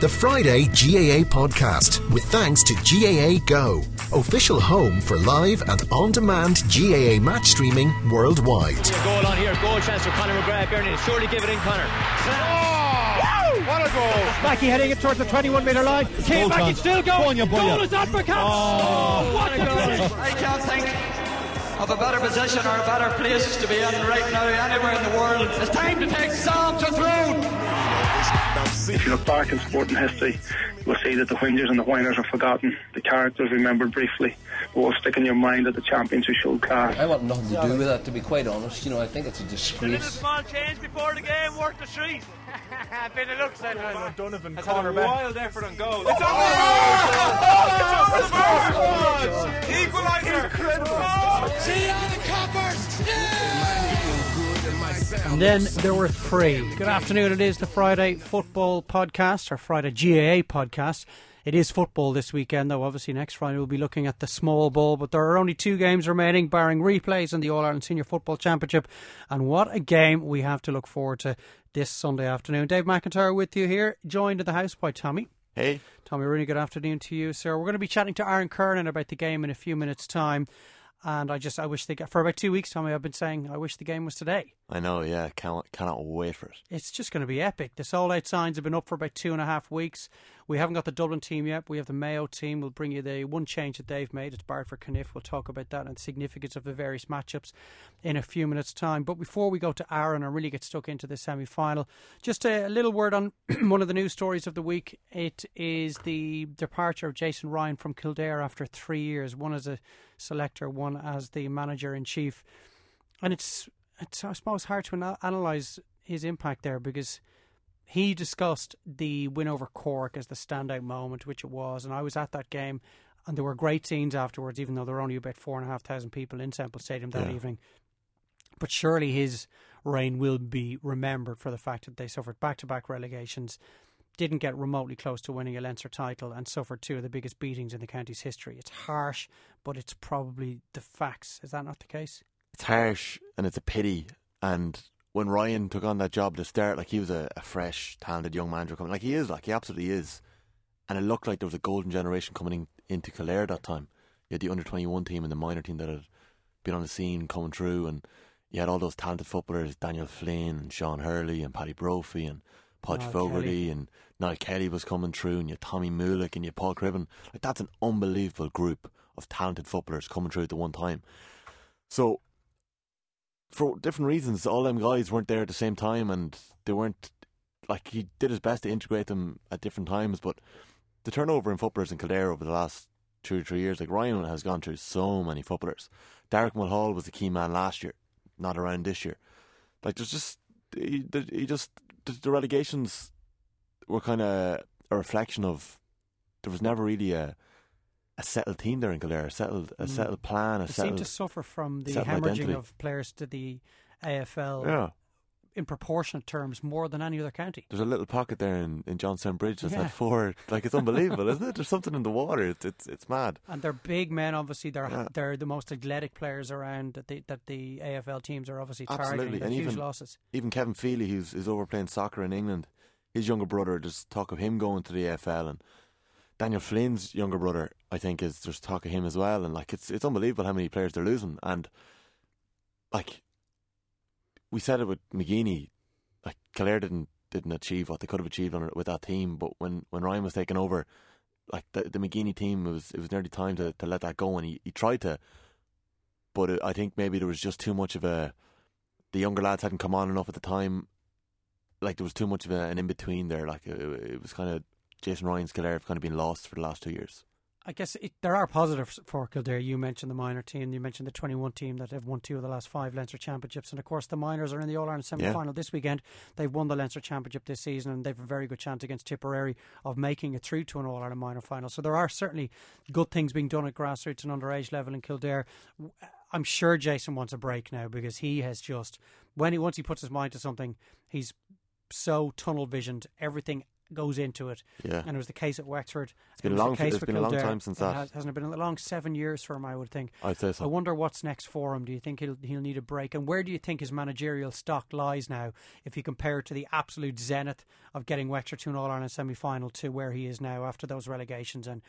The Friday GAA podcast with thanks to GAA Go, official home for live and on-demand GAA match streaming worldwide. Goal on here, goal chance for Conor McGrath. Bernie, surely give it in, Conor. Oh, what a goal! Mackey heading it towards the 21 metre line. Kane Mackey still going. Go on, you boy. Goal is on for Cats. Oh. oh, what a goal! I can't think of a better position or a better place to be in right now anywhere in the world. It's time to take Sam to throne. If you look back in sporting history, you'll see that the whingers and the whiners are forgotten, the characters remembered briefly, but will stick in your mind that the champions who showed class. I want nothing to do with that, to be quite honest. You know, I think it's a disgrace. small change before the game, worth the treat. Bit of luck, said Donovan Has had a wild effort on goal. It's on Equaliser! And then there were three. Good afternoon. It is the Friday Football Podcast, or Friday GAA Podcast. It is football this weekend, though. Obviously, next Friday we'll be looking at the small ball. But there are only two games remaining, barring replays in the All Ireland Senior Football Championship. And what a game we have to look forward to this Sunday afternoon. Dave McIntyre with you here, joined in the house by Tommy. Hey. Tommy Rooney, good afternoon to you, sir. We're going to be chatting to Aaron Kernan about the game in a few minutes' time. And I just, I wish they got, for about two weeks, Tommy, I've been saying, I wish the game was today. I know, yeah. Cannot, cannot wait for it. It's just going to be epic. The sold out signs have been up for about two and a half weeks. We haven't got the Dublin team yet. We have the Mayo team. We'll bring you the one change that they've made. It's Barred for Caniff. We'll talk about that and the significance of the various matchups in a few minutes' time. But before we go to Aaron and really get stuck into the semi final, just a little word on one of the news stories of the week. It is the departure of Jason Ryan from Kildare after three years, one as a selector, one as the manager in chief. And it's, it's I suppose, hard to ana- analyse his impact there because he discussed the win over Cork as the standout moment, which it was, and I was at that game, and there were great scenes afterwards, even though there were only about four and a half thousand people in Semple Stadium that Yeah. evening. But surely his reign will be remembered for the fact that they suffered back-to-back relegations, didn't get remotely close to winning a Leinster title, and suffered two of the biggest beatings in the county's history. It's harsh, but it's probably the facts. Is that not the case? It's harsh and it's a pity. And when Ryan took on that job to start, like he was a, a fresh, talented young manager coming. Like he is, like he absolutely is. And it looked like there was a golden generation coming in, into Kildare that time. You had the under 21 team and the minor team that had been on the scene coming through. And you had all those talented footballers Daniel Flynn and Sean Hurley and Paddy Brophy and Podge Niall Fogarty Kelly. and Niall Kelly was coming through and you had Tommy Moolick and you had Paul Cribbin. Like that's an unbelievable group of talented footballers coming through at the one time. So for different reasons, all them guys weren't there at the same time, and they weren't like he did his best to integrate them at different times. But the turnover in footballers in Kildare over the last two or three years, like Ryan has gone through so many footballers. Derek Mulhall was the key man last year, not around this year. Like there's just he, he just the, the relegations were kind of a reflection of there was never really a a settled team there in Kildare, a settled a Mm. settled plan, a They seem to suffer from the hemorrhaging identity. of players to the AFL yeah. in proportionate terms more than any other county. There's a little pocket there in, in Johnstown Bridge that's Yeah. had four. Like it's unbelievable, isn't it? There's something in the water. It's it's, it's mad. And they're big men. Obviously, they're Yeah. they're the most athletic players around that the that the AFL teams are obviously targeting. Absolutely, and huge even losses. even Kevin Feely, who's is over playing soccer in England, his younger brother. just talk of him going to the AFL, and Daniel Flynn's younger brother, I think, is there's talk of him as well. And like it's it's unbelievable how many players they're losing. And like we said it with McGeeney, like Kildare didn't didn't achieve what they could have achieved on with that team. But when when Ryan was taking over, like the the McGeeney team, it was it was nearly time to, to let that go, and he, he tried to. But it, I think maybe there was just too much of a. The younger lads hadn't come on enough at the time. Like there was too much of a, an in between there. Like it, it was kind of Jason Ryan's Kildare have kind of been lost for the last two years. I guess it, there are positives for Kildare. You mentioned the minor team. You mentioned the 21 team that have won two of the last five Leinster championships. And of course, the minors are in the All Ireland semi final this weekend. They've won the Leinster championship this season and they've a very good chance against Tipperary of making it through to an All Ireland minor final. So there are certainly good things being done at grassroots and underage level in Kildare. I'm sure Jason wants a break now because he has just, when he once he puts his mind to something, he's so tunnel visioned. Everything goes into it. Yeah. And it was the case at Wexford. It's been it a long- case it's been a long time since that. has- hasn't it been a long seven years for him? I would think. I'd say so. I wonder what's next for him. Do you think he'll he'll need a break? And where do you think his managerial stock lies now, if you compare it to the absolute zenith of getting Wexford to an All Ireland semi final to where he is now after those relegations and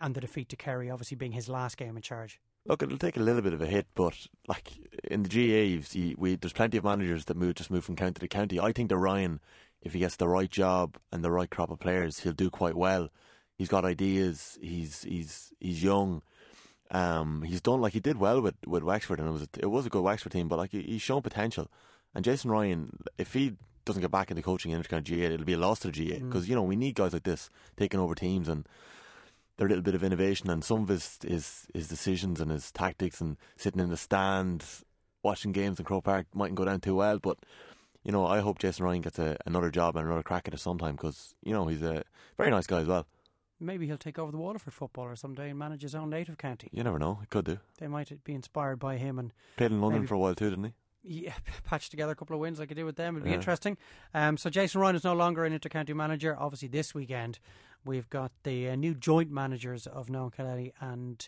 and the defeat to Kerry, obviously being his last game in charge. Look, it'll take a little bit of a hit, but like in the GA, you see, we there's plenty of managers that move just move from county to county. I think that Ryan, if he gets the right job and the right crop of players, he'll do quite well. He's got ideas. He's he's he's young. Um, he's done like he did well with, with Wexford, and it was a, it was a good Wexford team. But like he, he's shown potential. And Jason Ryan, if he doesn't get back into coaching in intercounty GA, it'll be a loss to the GA because you know we need guys like this taking over teams and their little bit of innovation and some of his, his his decisions and his tactics and sitting in the stand watching games in Croke Park mightn't go down too well. But you know, I hope Jason Ryan gets a, another job and another crack at it sometime because you know he's a very nice guy as well. Maybe he'll take over the Waterford footballer someday and manage his own native county. You never know; he could do. They might be inspired by him and Played in London for a while too, didn't he? yeah, patch together a couple of wins like I did with them. It'd be Yeah. interesting. Um, so Jason Ryan is no longer an intercounty manager. Obviously, this weekend we've got the uh, new joint managers of Noel Connelly and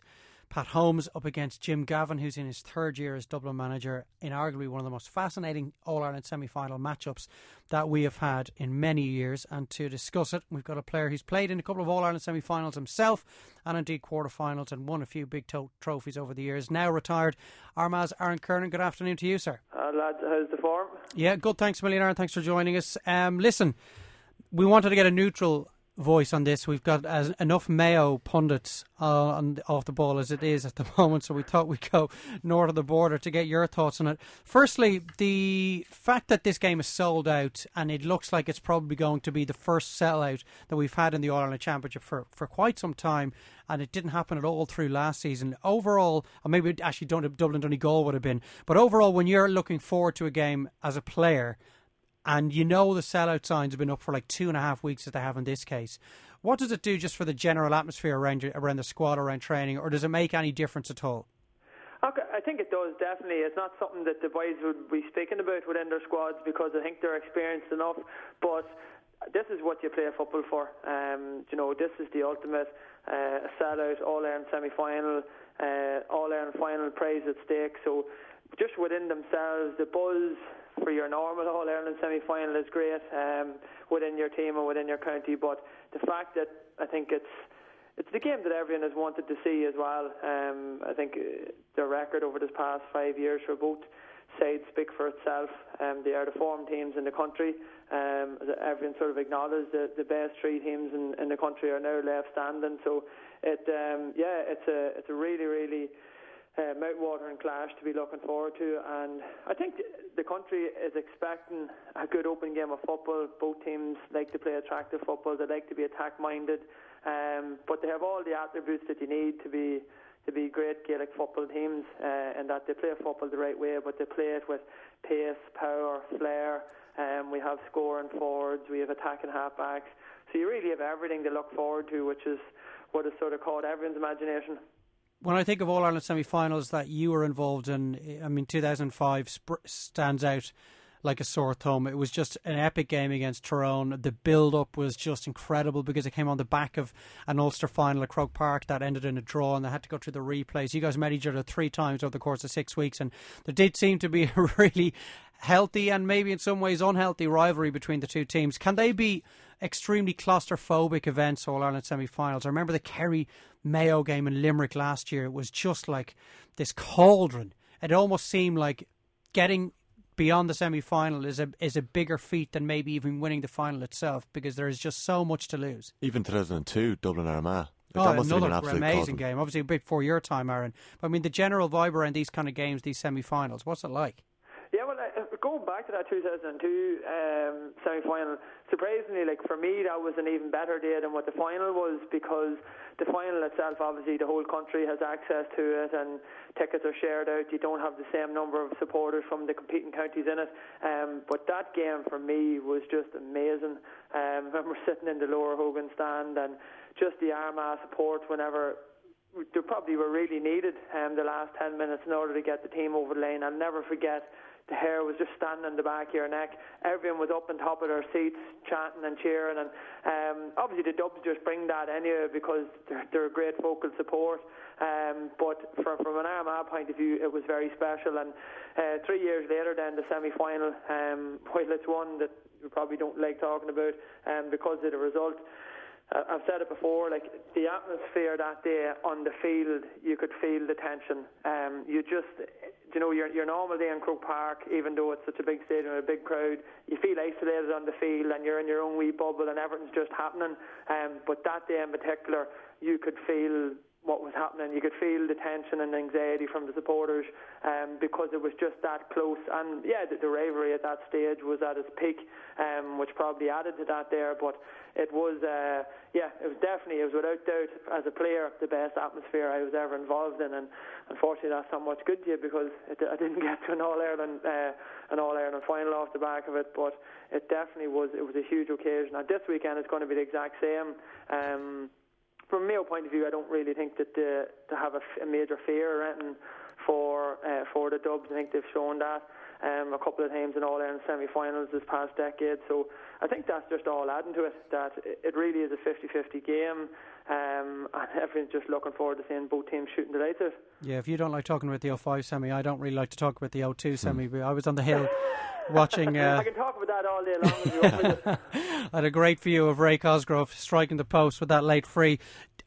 Pat Holmes up against Jim Gavin, who's in his third year as Dublin manager, in arguably one of the most fascinating All Ireland semi final matchups that we have had in many years. And to discuss it, we've got a player who's played in a couple of All Ireland semi finals himself and indeed quarter-finals and won a few big to- trophies over the years. Now retired, Armagh's Aaron Kernan. Good afternoon to you, sir. Uh, lads, how's the form? Yeah, good. Thanks a million, Aaron. Thanks for joining us. Um, listen, we wanted to get a neutral voice on this. We've got as enough Mayo pundits uh, on, off the ball as it is at the moment, so we thought we'd go north of the border to get your thoughts on it. Firstly, the fact that this game is sold out and it looks like it's probably going to be the first sellout that we've had in the All Ireland Championship for, for quite some time, and it didn't happen at all through last season. Overall, or maybe actually Dublin Donegal would have been, but overall, when you're looking forward to a game as a player, and you know the sellout signs have been up for like two and a half weeks as they have in this case. What does it do just for the general atmosphere around around the squad, around training, or does it make any difference at all? Okay, I think it does definitely. It's not something that the boys would be speaking about within their squads because I think they're experienced enough. But this is what you play football for. Um, you know, this is the ultimate uh, sellout, all Ireland semi final, uh, all Ireland final prize at stake. So just within themselves, the buzz for your normal All Ireland semi final is great um, within your team and within your county. But the fact that I think it's it's the game that everyone has wanted to see as well. Um, I think uh, the record over this past five years for both sides speak for itself. Um, they are the form teams in the country. Um, everyone sort of acknowledged that the best three teams in, in the country are now left standing. So it, um, yeah, it's a it's a really really uh, mouth-watering clash to be looking forward to, and I think the country is expecting a good open game of football. Both teams like to play attractive football. They like to be attack-minded, um, but they have all the attributes that you need to be to be great Gaelic football teams, uh, and that they play football the right way, but they play it with pace, power, flair. Um, we have scoring forwards, we have attacking halfbacks. So you really have everything to look forward to, which is what has sort of caught everyone's imagination. When I think of All Ireland semi-finals that you were involved in, I mean, 2005 sp- stands out like a sore thumb. It was just an epic game against Tyrone. The build-up was just incredible because it came on the back of an Ulster final at Croke Park that ended in a draw, and they had to go through the replays. You guys met each other three times over the course of six weeks, and there did seem to be a really healthy and maybe in some ways unhealthy rivalry between the two teams. Can they be extremely claustrophobic events, All Ireland semi finals? I remember the Kerry Mayo game in Limerick last year. It was just like this cauldron. It almost seemed like getting beyond the semi final is a is a bigger feat than maybe even winning the final itself because there is just so much to lose. Even 2002, Dublin Armagh. Oh, that must have been an another amazing cauldron. game. Obviously, a bit before your time, Aaron. But I mean, the general vibe around these kind of games, these semi-finals, what's it like? Going back to that 2002 um, semi-final, surprisingly, like for me, that was an even better day than what the final was because the final itself, obviously, the whole country has access to it, and tickets are shared out. You don't have the same number of supporters from the competing counties in it. Um, but that game for me was just amazing. Um, I remember sitting in the lower Hogan stand and just the Armagh support whenever they probably were really needed um, the last 10 minutes in order to get the team over the line. I'll never forget the hair was just standing on the back of your neck. Everyone was up on top of their seats, chanting and cheering, and um, obviously the Dubs just bring that anyway because they're, they're a great vocal support. Um, but from, from an Armagh point of view, it was very special. And uh, three years later, then the semi-final, um, while it's one that we probably don't like talking about um, because of the result. I've said it before, like the atmosphere that day on the field, you could feel the tension. Um, you just, you know, your, your normal day in Croke Park, even though it's such a big stadium and a big crowd, you feel isolated on the field and you're in your own wee bubble and everything's just happening. Um, but that day in particular, you could feel what was happening. You could feel the tension and anxiety from the supporters um, because it was just that close. And yeah, the, the rivalry at that stage was at its peak, um, which probably added to that there. But it was, uh, yeah, it was definitely, it was without doubt, as a player, the best atmosphere I was ever involved in. And unfortunately, that's not much good to you because it, I didn't get to an All Ireland, uh, an All Ireland final off the back of it. But it definitely was, it was a huge occasion. And this weekend it's going to be the exact same. Um, from Mayo point of view, I don't really think that to have a, a major fear or anything for uh, for the Dubs. I think they've shown that um, a couple of times in All Ireland semi-finals this past decade. So I think that's just all adding to it. That it really is a 50-50 game. Um, and everyone's just looking forward to seeing both teams shooting the lights out. Yeah, if you don't like talking about the 05 semi, I don't really like to talk about the 02 semi. Mm. I was on the hill watching. Uh, I can talk about that all day long. I had a great view of Ray Cosgrove striking the post with that late free.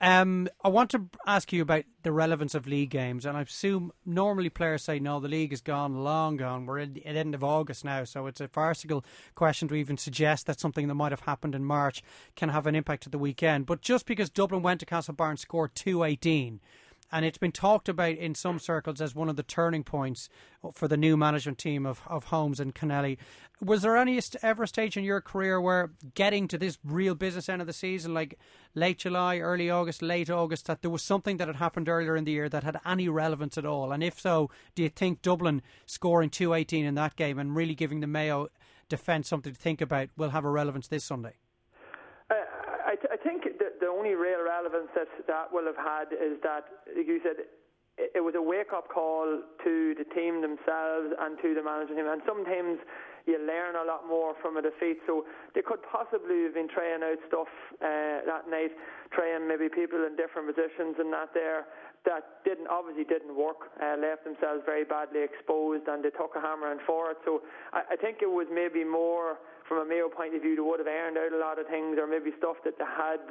Um, I want to ask you about the relevance of league games, and I assume normally players say, "No, the league is gone, long gone. We're at the end of August now, so it's a farcical question to even suggest that something that might have happened in March can have an impact at the weekend." But just because Dublin went to Castlebar and scored two eighteen and it's been talked about in some circles as one of the turning points for the new management team of, of Holmes and Connelly. Was there any ever stage in your career where getting to this real business end of the season, like late July, early August, late August, that there was something that had happened earlier in the year that had any relevance at all? And if so, do you think Dublin scoring 218 in that game and really giving the Mayo defence something to think about will have a relevance this Sunday? I, th- I think only real relevance that that will have had is that, like you said, it was a wake up call to the team themselves and to the management team. And sometimes you learn a lot more from a defeat. So they could possibly have been trying out stuff uh, that night, trying maybe people in different positions and that there that didn't obviously didn't work. Uh, left themselves very badly exposed, and they took a hammer and for it. So I, I think it was maybe more from a Mayo point of view, they would have earned out a lot of things, or maybe stuff that they had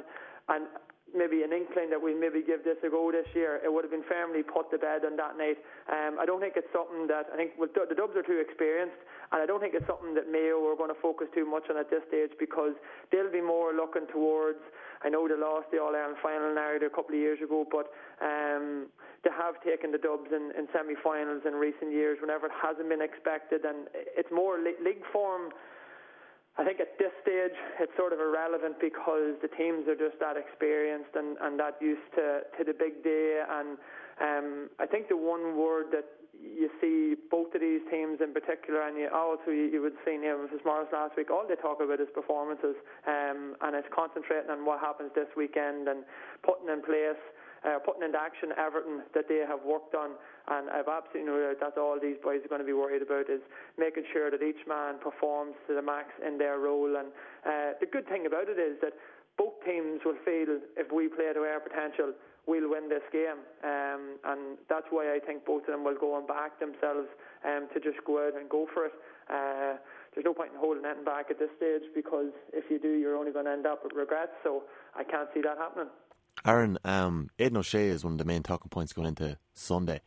and maybe an inkling that we maybe give this a go this year, it would have been firmly put to bed on that night. Um, I don't think it's something that I think well, the Dubs are too experienced, and I don't think it's something that Mayo are going to focus too much on at this stage because they'll be more looking towards. I know they lost the All Ireland final now a couple of years ago, but um, they have taken the Dubs in, in semi-finals in recent years whenever it hasn't been expected, and it's more league form I think at this stage it's sort of irrelevant because the teams are just that experienced and, and that used to, to the big day. And um, I think the one word that you see both of these teams in particular, and you also you, you would see Neil. Morris last week. All they talk about is performances, um, and it's concentrating on what happens this weekend and putting in place uh, putting into action everything that they have worked on. And I've absolutely no doubt that's all these boys are going to be worried about is making sure that each man performs to the max in their role. And uh, the good thing about it is that both teams will feel if we play to our potential, we'll win this game. Um, and that's why I think both of them will go and back themselves um, to just go out and go for it. Uh, there's no point in holding anything back at this stage because if you do, you're only going to end up with regrets. So I can't see that happening. Aaron, um, Aidan O'Shea is one of the main talking points going into Sunday.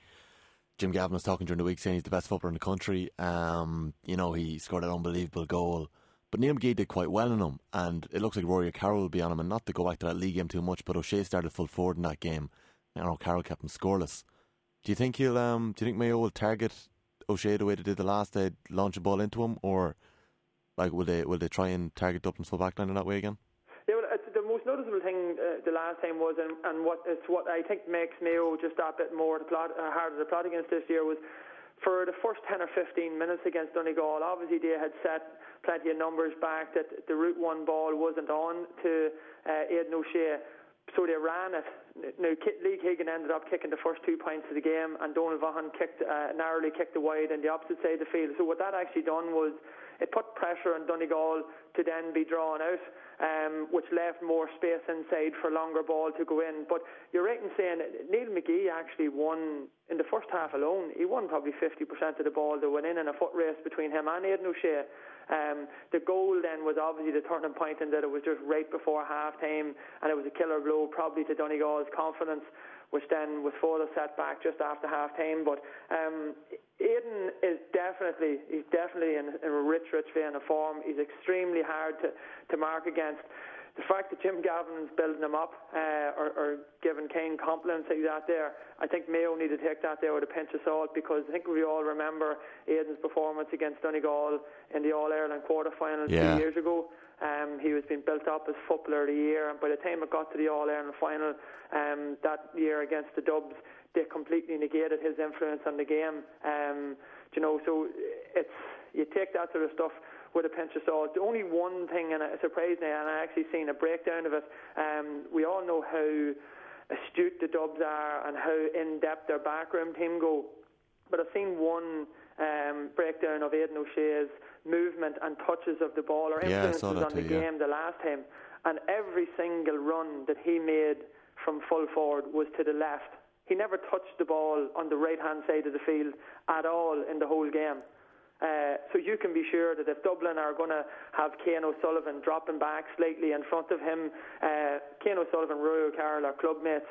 Jim Gavin was talking during the week saying he's the best footballer in the country. Um, you know, he scored an unbelievable goal. But Neil McGee did quite well in him, and it looks like Rory O'Carroll will be on him. And not to go back to that league game too much, but O'Shea started full forward in that game. And O'Carroll kept him scoreless. Do you think he'll? Um, do you think Mayo will target O'Shea the way they did the last day, launch a ball into him, or like will they will they try and target Dublin's full back line in that way again? Thing uh, the last time was, and, and what it's what I think makes Mayo just that bit more to plot, uh, harder to plot against this year was for the first 10 or 15 minutes against Donegal, obviously they had set plenty of numbers back that the route one ball wasn't on to uh, Aidan O'Shea. so they ran it. Now, Lee Keegan ended up kicking the first two points of the game, and Donal Vaughan kicked, uh, narrowly kicked wide on the opposite side of the field. So what that actually done was it put pressure on Donegal to then be drawn out, um, which left more space inside for longer ball to go in. But you're right in saying Neil McGee actually won in the first half alone. He won probably 50% of the ball that went in in a foot race between him and Aidan O'Shea. Um, the goal then was obviously the turning point in that it was just right before half time and it was a killer blow probably to Donegal's confidence which then was further set back just after half time. But um, Aidan is definitely he's definitely in, in a rich, rich vein of form. He's extremely hard to, to mark against. The fact that Jim Gavin's building them up uh, or, or giving Kane compliments like that there, I think Mayo need to take that there with a pinch of salt because I think we all remember Aidan's performance against Donegal in the All Ireland quarter final yeah. two years ago. Um, he was being built up as footballer of the year, and by the time it got to the All Ireland final um, that year against the Dubs, they completely negated his influence on the game. Um, you know, so it's you take that sort of stuff with a pinch of salt. The only one thing, and it surprised me, and I actually seen a breakdown of it. Um, we all know how astute the Dubs are and how in depth their backroom team go, but I've seen one um, breakdown of Aidan O'Shea's movement and touches of the ball or influences yeah, on too, the yeah. game the last time. And every single run that he made from full forward was to the left. He never touched the ball on the right hand side of the field at all in the whole game. Uh, so you can be sure that if Dublin are going to have Cian O'Sullivan dropping back slightly in front of him, uh, Cian O'Sullivan, Rory O'Carroll, are club mates,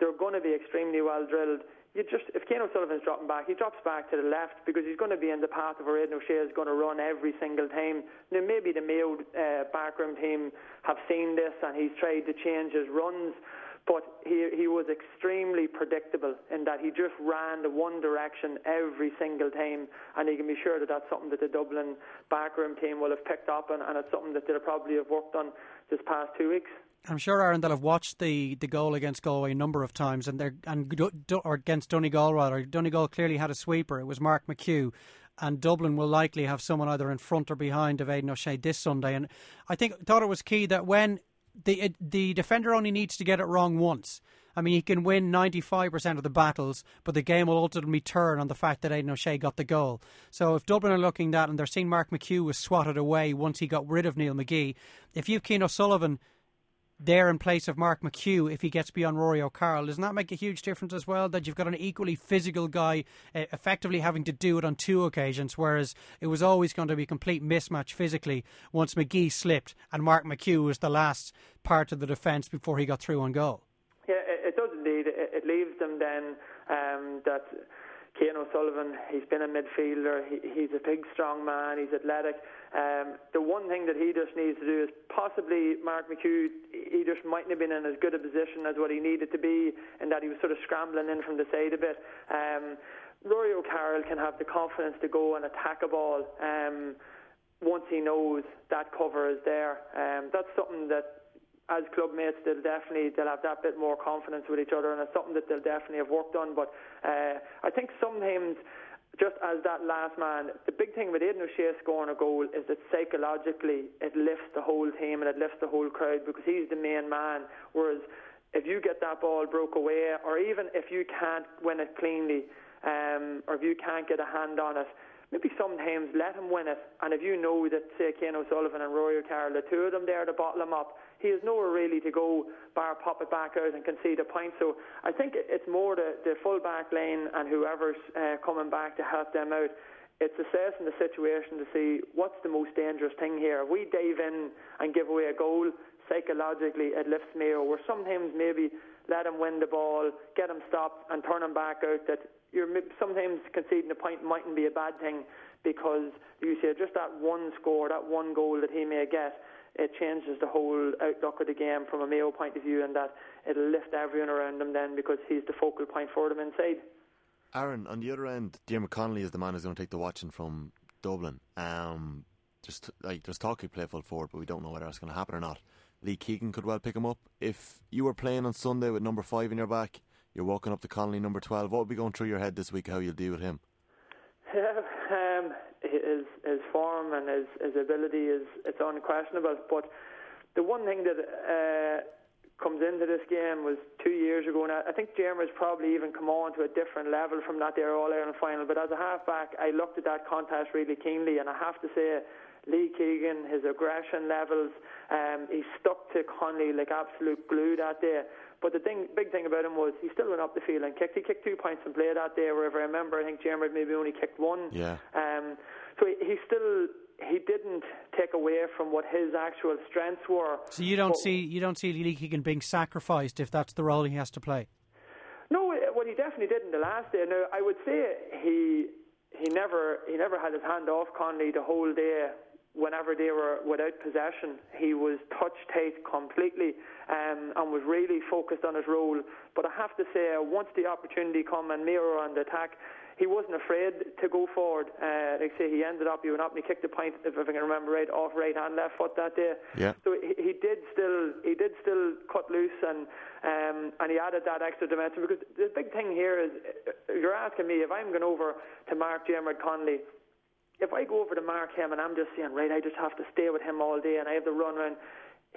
they're going to be extremely well drilled you just if Cian O'Sullivan's dropping back, he drops back to the left because he's going to be in the path of where Aidan O'Shea is going to run every single time. Now maybe the Mayo uh, backroom team have seen this and he's tried to change his runs, but he he was extremely predictable in that he just ran the one direction every single time, and you can be sure that that's something that the Dublin backroom team will have picked up, and, and it's something that they'll probably have worked on this past two weeks. I'm sure Aaron they'll have watched the, the goal against Galway a number of times, and they're and or against Donegal rather. Donegal clearly had a sweeper. It was Mark McHugh, and Dublin will likely have someone either in front or behind of Aidan O'Shea this Sunday. And I think thought it was key that when the the defender only needs to get it wrong once. I mean, he can win 95% of the battles, but the game will ultimately turn on the fact that Aidan O'Shea got the goal. So if Dublin are looking at that and they're seeing Mark McHugh was swatted away once he got rid of Neil McGee, if you've Cian O'Sullivan there in place of Mark McHugh if he gets beyond Rory O'Carroll. Doesn't that make a huge difference as well? That you've got an equally physical guy uh, effectively having to do it on two occasions, whereas it was always going to be a complete mismatch physically once McGee slipped and Mark McHugh was the last part of the defence before he got through on goal. Yeah, it, it does indeed. It, it leaves them then um, that. Cian O'Sullivan, he's been a midfielder. He, he's a big, strong man. He's athletic. Um, the one thing that he just needs to do is possibly Mark McHugh, he just mightn't have been in as good a position as what he needed to be, in that he was sort of scrambling in from the side a bit. Um, Rory O'Carroll can have the confidence to go and attack a ball um, once he knows that cover is there. Um, that's something that as club mates, they'll definitely they'll have that bit more confidence with each other, and it's something that they'll definitely have worked on. But uh, I think sometimes just as that last man, the big thing with Aidan O'Shea scoring a goal is that psychologically it lifts the whole team and it lifts the whole crowd because he's the main man. Whereas if you get that ball broke away, or even if you can't win it cleanly, um, or if you can't get a hand on it, maybe sometimes let him win it. And if you know that, say, Cian O'Sullivan and Rory O'Carroll, the two of them there to bottle him up, he has nowhere really to go bar pop it back out and concede a point. So I think it's more the, the full back lane and whoever's uh, coming back to help them out. It's assessing the situation to see what's the most dangerous thing here. If we dive in and give away a goal, psychologically it lifts Mayo. Where sometimes maybe let him win the ball, get him stopped, and turn him back out. That you're sometimes conceding a point mightn't be a bad thing because you see just that one score, that one goal that he may get it changes the whole outlook of the game from a Mayo point of view, and that it'll lift everyone around him then because he's the focal point for them inside. Aaron, on the other end, Diarmuid Connolly is the man who's going to take the watching from Dublin. Um, just like there's talk he play full forward, but we don't know whether that's going to happen or not. Lee Keegan could well pick him up. If you were playing on Sunday with number five in your back, you're walking up to Connolly number twelve. What would be going through your head this week? How you'll deal with him? um, his his form and his his ability is it's unquestionable. But the one thing that uh, comes into this game was two years ago, and I think Diarmuid's probably even come on to a different level from that there All Ireland final. But as a halfback, I looked at that contest really keenly, and I have to say, Lee Keegan, his aggression levels, um, he stuck to Connolly like absolute glue that day. But the thing, big thing about him was he still went up the field and kicked. He kicked two points in play that day. Wherever I remember, I think Diarmuid maybe only kicked one. Yeah. Um, so he, he still he didn't take away from what his actual strengths were. So you don't But- see you don't see Lee Keegan being sacrificed if that's the role he has to play. No, uh, well, he definitely did in the last day. Now, I would say he he never he never had his hand off Connolly the whole day. Whenever they were without possession, he was touch tight completely um, and was really focused on his role. But I have to say, once the opportunity come and were on the attack, he wasn't afraid to go forward. Uh, like I say, he ended up, he went up and he kicked the point, if I can remember right, off right hand, left foot that day. Yeah. So he, he did still he did still cut loose and um, and he added that extra dimension because the big thing here is uh, you're asking me if I'm going over to Mark Diarmuid Connolly. If I go over to mark him and I'm just saying right, I just have to stay with him all day and I have to run around.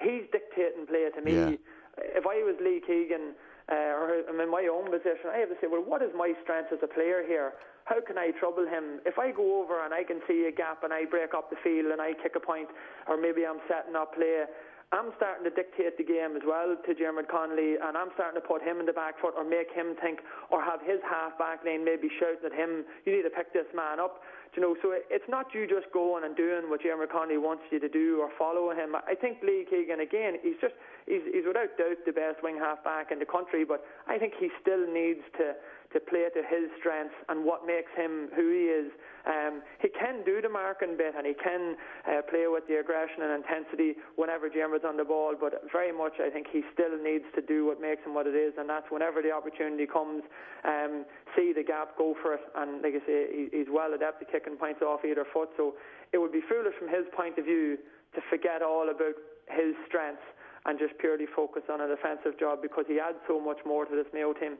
He's dictating play to me. Yeah. If I was Lee Keegan uh, or I'm in my own position, I have to say, well, what is my strength as a player here? How can I trouble him? If I go over and I can see a gap and I break up the field and I kick a point, or maybe I'm setting up play, I'm starting to dictate the game as well to Diarmuid Connolly, and I'm starting to put him in the back foot or make him think, or have his half back lane maybe shouting at him, you need to pick this man up. You know, so it's not you just going and doing what Diarmuid Connolly wants you to do or following him. I think Lee Keegan again, he's just he's, he's without doubt the best wing half back in the country, but I think he still needs to to play to his strengths and what makes him who he is. Um, he can do the marking bit and he can uh, play with the aggression and intensity whenever Diarmuid's on the ball, but very much I think he still needs to do what makes him what it is, and that's whenever the opportunity comes, um, see the gap, go for it, and like I say, he, he's well adept at kicking points off either foot, so it would be foolish from his point of view to forget all about his strengths and just purely focus on a defensive job because he adds so much more to this Mayo team.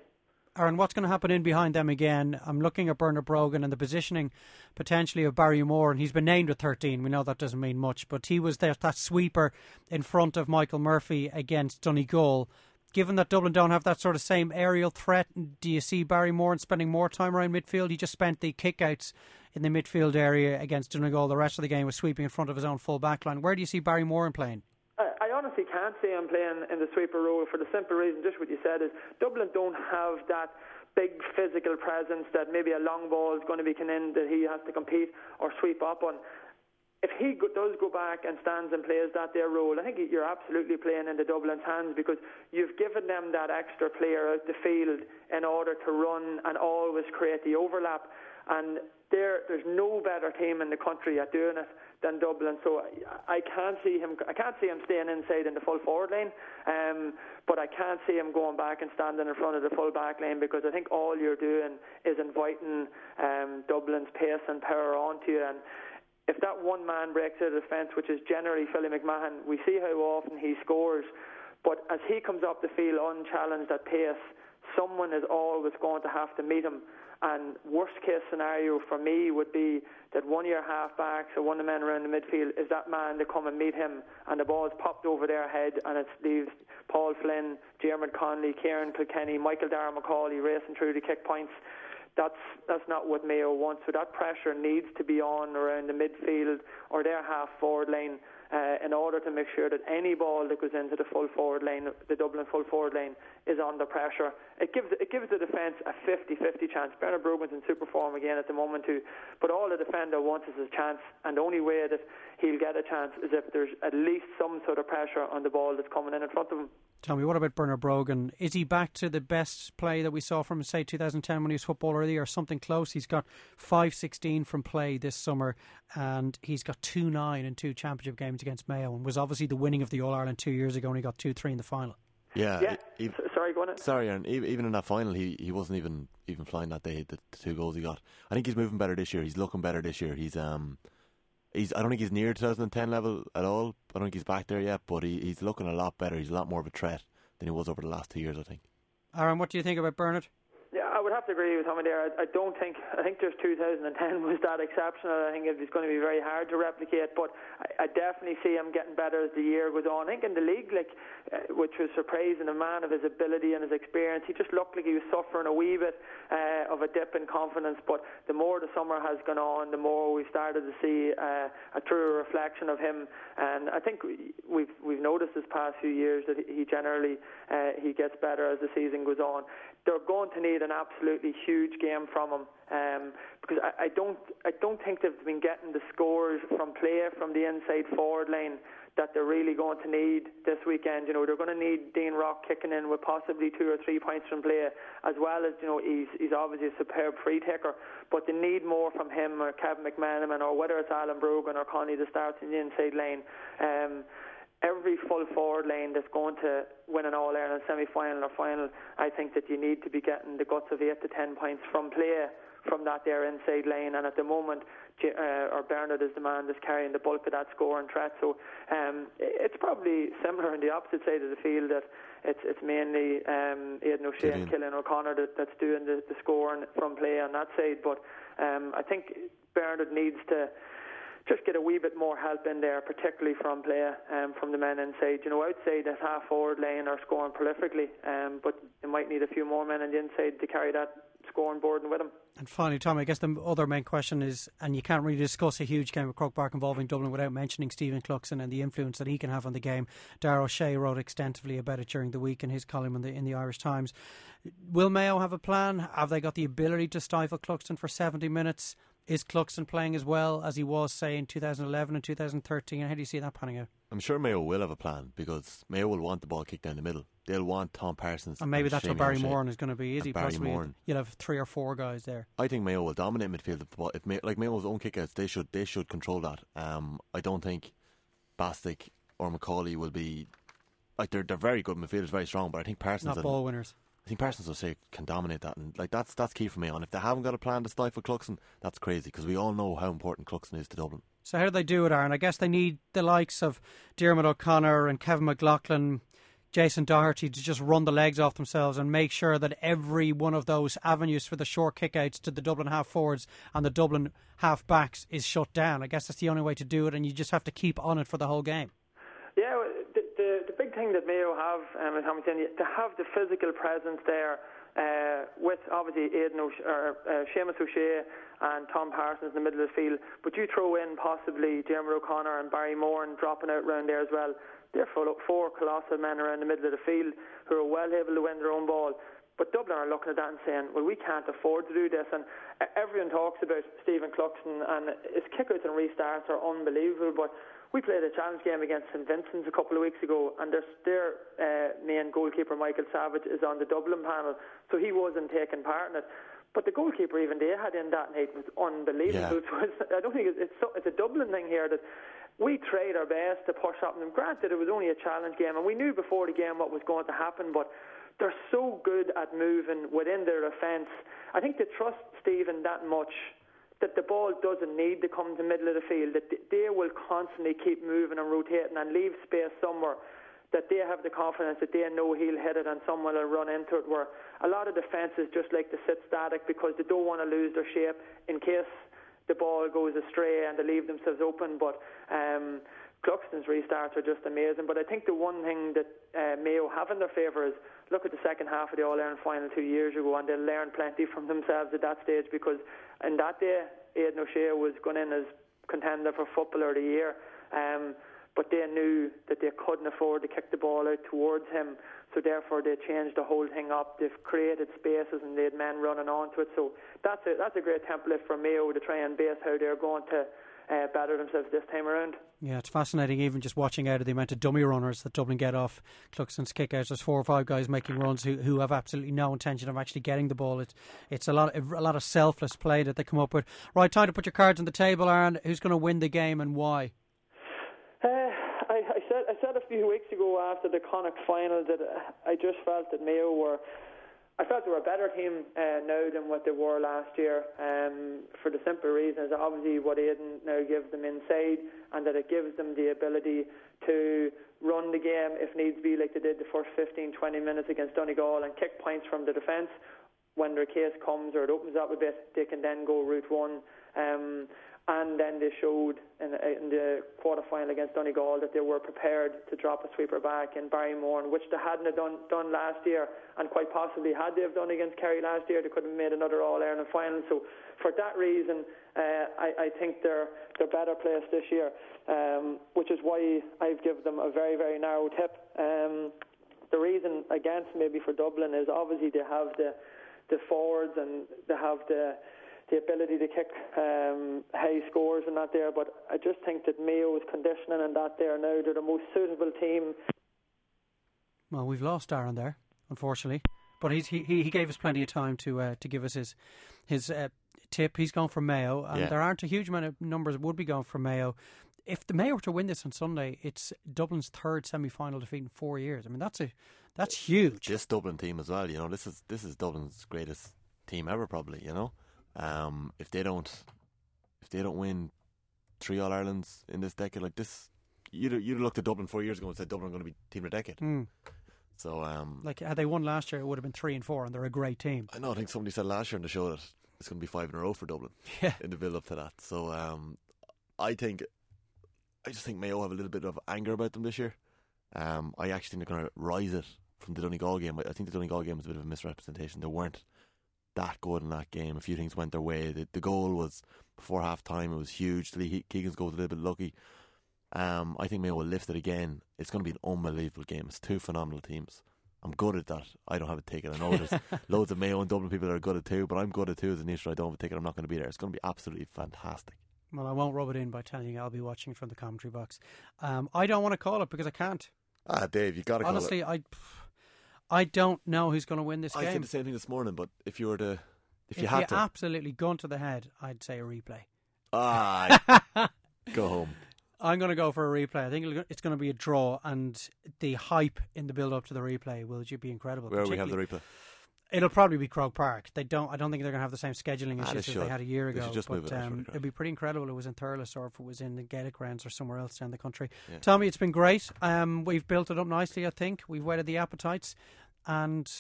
Aaron, what's going to happen in behind them again? I'm looking at Bernard Brogan and the positioning potentially of Barry Moran, and he's been named at 13. We know that doesn't mean much, but he was there, that sweeper in front of Michael Murphy against Donegal. Given that Dublin don't have that sort of same aerial threat, do you see Barry Moran spending more time around midfield? He just spent the kickouts in the midfield area against Donegal. The rest of the game was sweeping in front of his own full back line. Where do you see Barry Moran in playing? Honestly can't see him playing in the sweeper role for the simple reason, just what you said, is Dublin don't have that big physical presence that maybe a long ball is going to be coming in that he has to compete or sweep up on. If he go, does go back and stands and plays that their role, I think you're absolutely playing into Dublin's hands because you've given them that extra player out the field in order to run and always create the overlap. And there, there's no better team in the country at doing it than Dublin. So I, can't see him. I can't see him staying inside in the full forward lane. Um, but I can't see him going back and standing in front of the full back lane because I think all you're doing is inviting um, Dublin's pace and power onto you. And if that one man breaks out of defence, which is generally Philly McMahon, we see how often he scores. But as he comes up the field unchallenged at pace, someone is always going to have to meet him. And worst case scenario for me would be that one of your half backs or one of the men around the midfield is that man to come and meet him, and the ball's popped over their head, and it leaves Paul Flynn, Diarmuid Connolly, Kieran Kilkenny, Michael Darragh Macauley racing through to kick points. That's that's not what Mayo wants. So that pressure needs to be on around the midfield or their half forward lane uh, in order to make sure that any ball that goes into the full forward lane, the Dublin full forward lane, is under pressure. It gives it gives the defence a 50-50 chance. Bernard Brogan's in super form again at the moment too, but all the defender wants is a chance, and the only way that he'll get a chance is if there's at least some sort of pressure on the ball that's coming in in front of him. Tell me, what about Bernard Brogan? Is he back to the best play that we saw from, say, 2010 when he was footballer of the year, or something close? He's got 5-16 from play this summer, and he's got 2-9 in two championship games against Mayo, and was obviously the winning of the All Ireland two years ago, and he got 2-3 in the final. Yeah. Yeah. e- e- S- sorry, go on. Sorry, Aaron. e- Even in that final, he, he wasn't even even flying that day. The, the two goals he got. I think he's moving better this year. He's looking better this year. He's um, he's. I don't think he's near 2010 level at all. I don't think he's back there yet. But he, he's looking a lot better. He's a lot more of a threat than he was over the last two years. I think. Aaron, what do you think about Bernard? Would have to agree with Tommy there. I, I don't think I think just 2010 was that exceptional. I think it was going to be very hard to replicate, but I, I definitely see him getting better as the year goes on. I think in the league, like uh, which was surprising, a man of his ability and his experience, he just looked like he was suffering a wee bit uh, of a dip in confidence. But the more the summer has gone on, the more we've started to see uh, a true reflection of him. And I think we've we've noticed this past few years that he generally uh, he gets better as the season goes on. They're going to need an absolutely huge game from him um, because I, I don't I don't think they've been getting the scores from play from the inside forward line that they're really going to need this weekend. You know, they're going to need Dean Rock kicking in with possibly two or three points from play, as well as you know he's he's obviously a superb free taker. But they need more from him or Kevin McManamon or whether it's Alan Brogan or Connie that starts in the inside lane. Um, every full forward lane that's going to win an All Ireland semi final or final, I think that you need to be getting the guts of eight to ten points from play from that there inside lane. And at the moment, uh, or Bernard is the man that's carrying the bulk of that score and threat. So um, it's probably similar on the opposite side of the field that it's it's mainly um, Aidan O'Shea and Cillian O'Connor that, that's doing the, the scoring from play on that side. But um, I think Bernard needs to just get a wee bit more help in there, particularly from play um, from the men inside. You know, outside that half forward lane are scoring prolifically, um, but they might need a few more men on the inside to carry that scoring board with them. And finally, Tom, I guess the other main question is, and you can't really discuss a huge game of Croke Park involving Dublin without mentioning Stephen Cluxton and the influence that he can have on the game. Darragh Ó Sé wrote extensively about it during the week in his column in the in the Irish Times. Will Mayo have a plan? Have they got the ability to stifle Cluxton for 70 minutes? Is Cluxton playing as well as he was, say, in 2011 and 2013? How do you see that panning out? I'm sure Mayo will have a plan because Mayo will want the ball kicked down the middle. They'll want Tom Parsons. And maybe and that's what Barry Moran is going to be. Is he Barry possibly? Moran. You'll have three or four guys there. I think Mayo will dominate midfield. If, if Mayo, like Mayo's own kickouts, they should they should control that. Um, I don't think Bastick or Macauley will be like they're they're very good midfielders, very strong. But I think Parsons not and, ball winners. I think Parsons will say can dominate that, and like that's that's key for me. And if they haven't got a plan to stifle Cluxton, that's crazy because we all know how important Cluxton is to Dublin. So how do they do it, Aaron? I guess they need the likes of Diarmuid O'Connor and Kevin McLaughlin, Jason Doherty to just run the legs off themselves and make sure that every one of those avenues for the short kickouts to the Dublin half forwards and the Dublin half backs is shut down. I guess that's the only way to do it, and you just have to keep on it for the whole game. Yeah, the, the, the thing that Mayo have, um, as I'm to have the physical presence there uh, with obviously Aidan O'Shea, or, uh, Seamus O'Shea and Tom Parsons in the middle of the field, but you throw in possibly Diarmuid O'Connor and Barry Moran dropping out round there as well. They're full four colossal men around the middle of the field who are well able to win their own ball. But Dublin are looking at that and saying, well, we can't afford to do this. And everyone talks about Stephen Cluxton and his kickouts and restarts are unbelievable. But we played a challenge game against St Vincent's a couple of weeks ago, and their, their uh, main goalkeeper, Michael Savage, is on the Dublin panel, so he wasn't taking part in it. But the goalkeeper even they had in that night was unbelievable. Yeah. So I don't think it's, it's, it's a Dublin thing here that we tried our best to push up them. Granted, it was only a challenge game, and we knew before the game what was going to happen, but they're so good at moving within their offence. I think they trust Stephen that much that the ball doesn't need to come to the middle of the field, that they will constantly keep moving and rotating and leave space somewhere that they have the confidence that they know he'll hit it and someone will run into it where a lot of defences just like to sit static because they don't want to lose their shape in case the ball goes astray and they leave themselves open. But um, Cluxton's restarts are just amazing. But I think the one thing that uh, Mayo have in their favour is look at the second half of the All-Ireland final two years ago and they'll learn plenty from themselves at that stage because in that day Aidan O'Shea was going in as contender for Footballer of the Year um, but they knew that they couldn't afford to kick the ball out towards him so therefore they changed the whole thing up. They've created spaces and they had men running onto it. So that's a, that's a great template for Mayo to try and base how they're going to uh, better themselves this time around. Yeah, it's fascinating even just watching out of the amount of dummy runners that Dublin get off Cluxton's kickouts. There's four or five guys making runs who, who have absolutely no intention of actually getting the ball. It's it's a lot of, a lot of selfless play that they come up with. Right, time to put your cards on the table, Aaron. Who's going to win the game and why? Uh, I, I said I said a few weeks ago after the Connacht final that I just felt that Mayo were I felt they were a better team uh, now than what they were last year. Um, for the simple reason is obviously what Aidan now gives them inside, and that it gives them the ability to run the game if needs be, like they did the first 15, 20 minutes against Donegal, and kick points from the defence. when their case comes or it opens up a bit, they can then go route one. Um, and then they showed in, in the quarter final against Donegal that they were prepared to drop a sweeper back in Barry Moran, which they hadn't done, done last year, and quite possibly had they have done against Kerry last year, they could have made another All Ireland final. So, for that reason, uh, I, I think they're they're better placed this year, um, which is why I've given them a very very narrow tip. Um, the reason against maybe for Dublin is obviously they have the the forwards and they have the the ability to kick um, high scores and that there. But I just think that Mayo's conditioning and that there now they're the most suitable team. Well, we've lost Aaron there, unfortunately, but he's, he he gave us plenty of time to uh, to give us his his uh, tip. He's gone for Mayo, and Yeah. there aren't a huge amount of numbers would be going for Mayo. If the Mayo were to win this on Sunday, it's Dublin's third semi-final defeat in four years. I mean, that's a that's huge. This Dublin team as well, you know, this is this is Dublin's greatest team ever, probably. You know, um, if they don't if they don't win three All Irelands in this decade, like this, you'd you'd looked at Dublin four years ago and said Dublin are going to be team of the decade. Mm. So um, Like had they won last year, it would have been three and four, and they're a great team. I know. I think somebody said last year on the show that it's going to be five in a row for Dublin. Yeah. In the build up to that, so um, I think, I just think Mayo have a little bit of anger about them this year. Um, I actually think they're going to rise it from the Donegal game. I I think the Donegal game was a bit of a misrepresentation. They weren't that good in that game. A few things went their way. The, the goal was before half time. It was huge. Lee Keegan's goal was a little bit lucky. Um, I think Mayo will lift it again. It's going to be an unbelievable game. It's two phenomenal teams. I'm good at that. I don't have a ticket. I know there's loads of Mayo and Dublin people that are good at two, but I'm good at two as an Easter. I don't have a ticket. I'm not going to be there. It's going to be absolutely fantastic. Well, I won't rub it in by telling you I'll be watching from the commentary box. Um, I don't want to call it because I can't. Ah, Dave, you got to Honestly, I I don't know who's going to win this I game. I said the same thing this morning, but if you were to, if, you had you to, absolutely gone to the head, I'd say a replay. ah, go home. I'm going to go for a replay. I think it's going to be a draw, and the hype in the build up to the replay will be incredible. Where we have the replay. It'll probably be Croke Park. They don't. I don't think they're going to have the same scheduling Ah, issues as they had a year ago. should just but move it um, it'd be pretty incredible. if It was in Thurles or if it was in the Gaelic grounds or somewhere else down the country. Yeah. Tommy, it's been great. Um, we've built it up nicely. I think we've whetted the appetites, and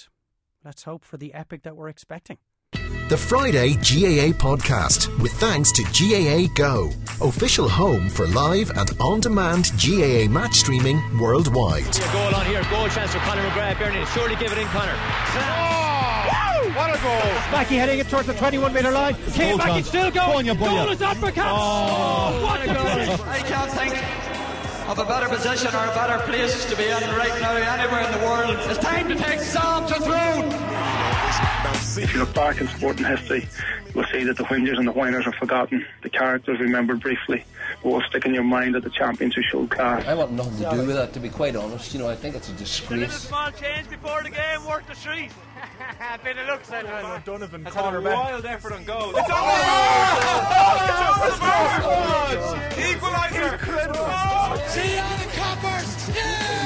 let's hope for the epic that we're expecting. The Friday GAA podcast with thanks to GAA Go, official home for live and on-demand GAA match streaming worldwide. A goal on here, goal chance for Conor McGrath. Bernie, surely give it in, Conor. Oh, what a goal! Mackey heading it towards the 21 metre line. Kane Mackey still going. Goal is uppercut. Oh, what a goal! I can't think of a better position or a better place to be in right now anywhere in the world. It's time to take Sam to Tyrone. If you look back in sporting history, you'll see that the whingers and the whiners are forgotten, the characters remembered briefly, but will stick in your mind that the champions who showed class. I want nothing to do with that, to be quite honest. You know, I think it's a disgrace. A small change before the game, worth the treat. Bit of luck, Donovan. Connor a wild effort on goal. Oh! It's oh! over! Equaliser! Incredible! See you on the coppers! Yeah!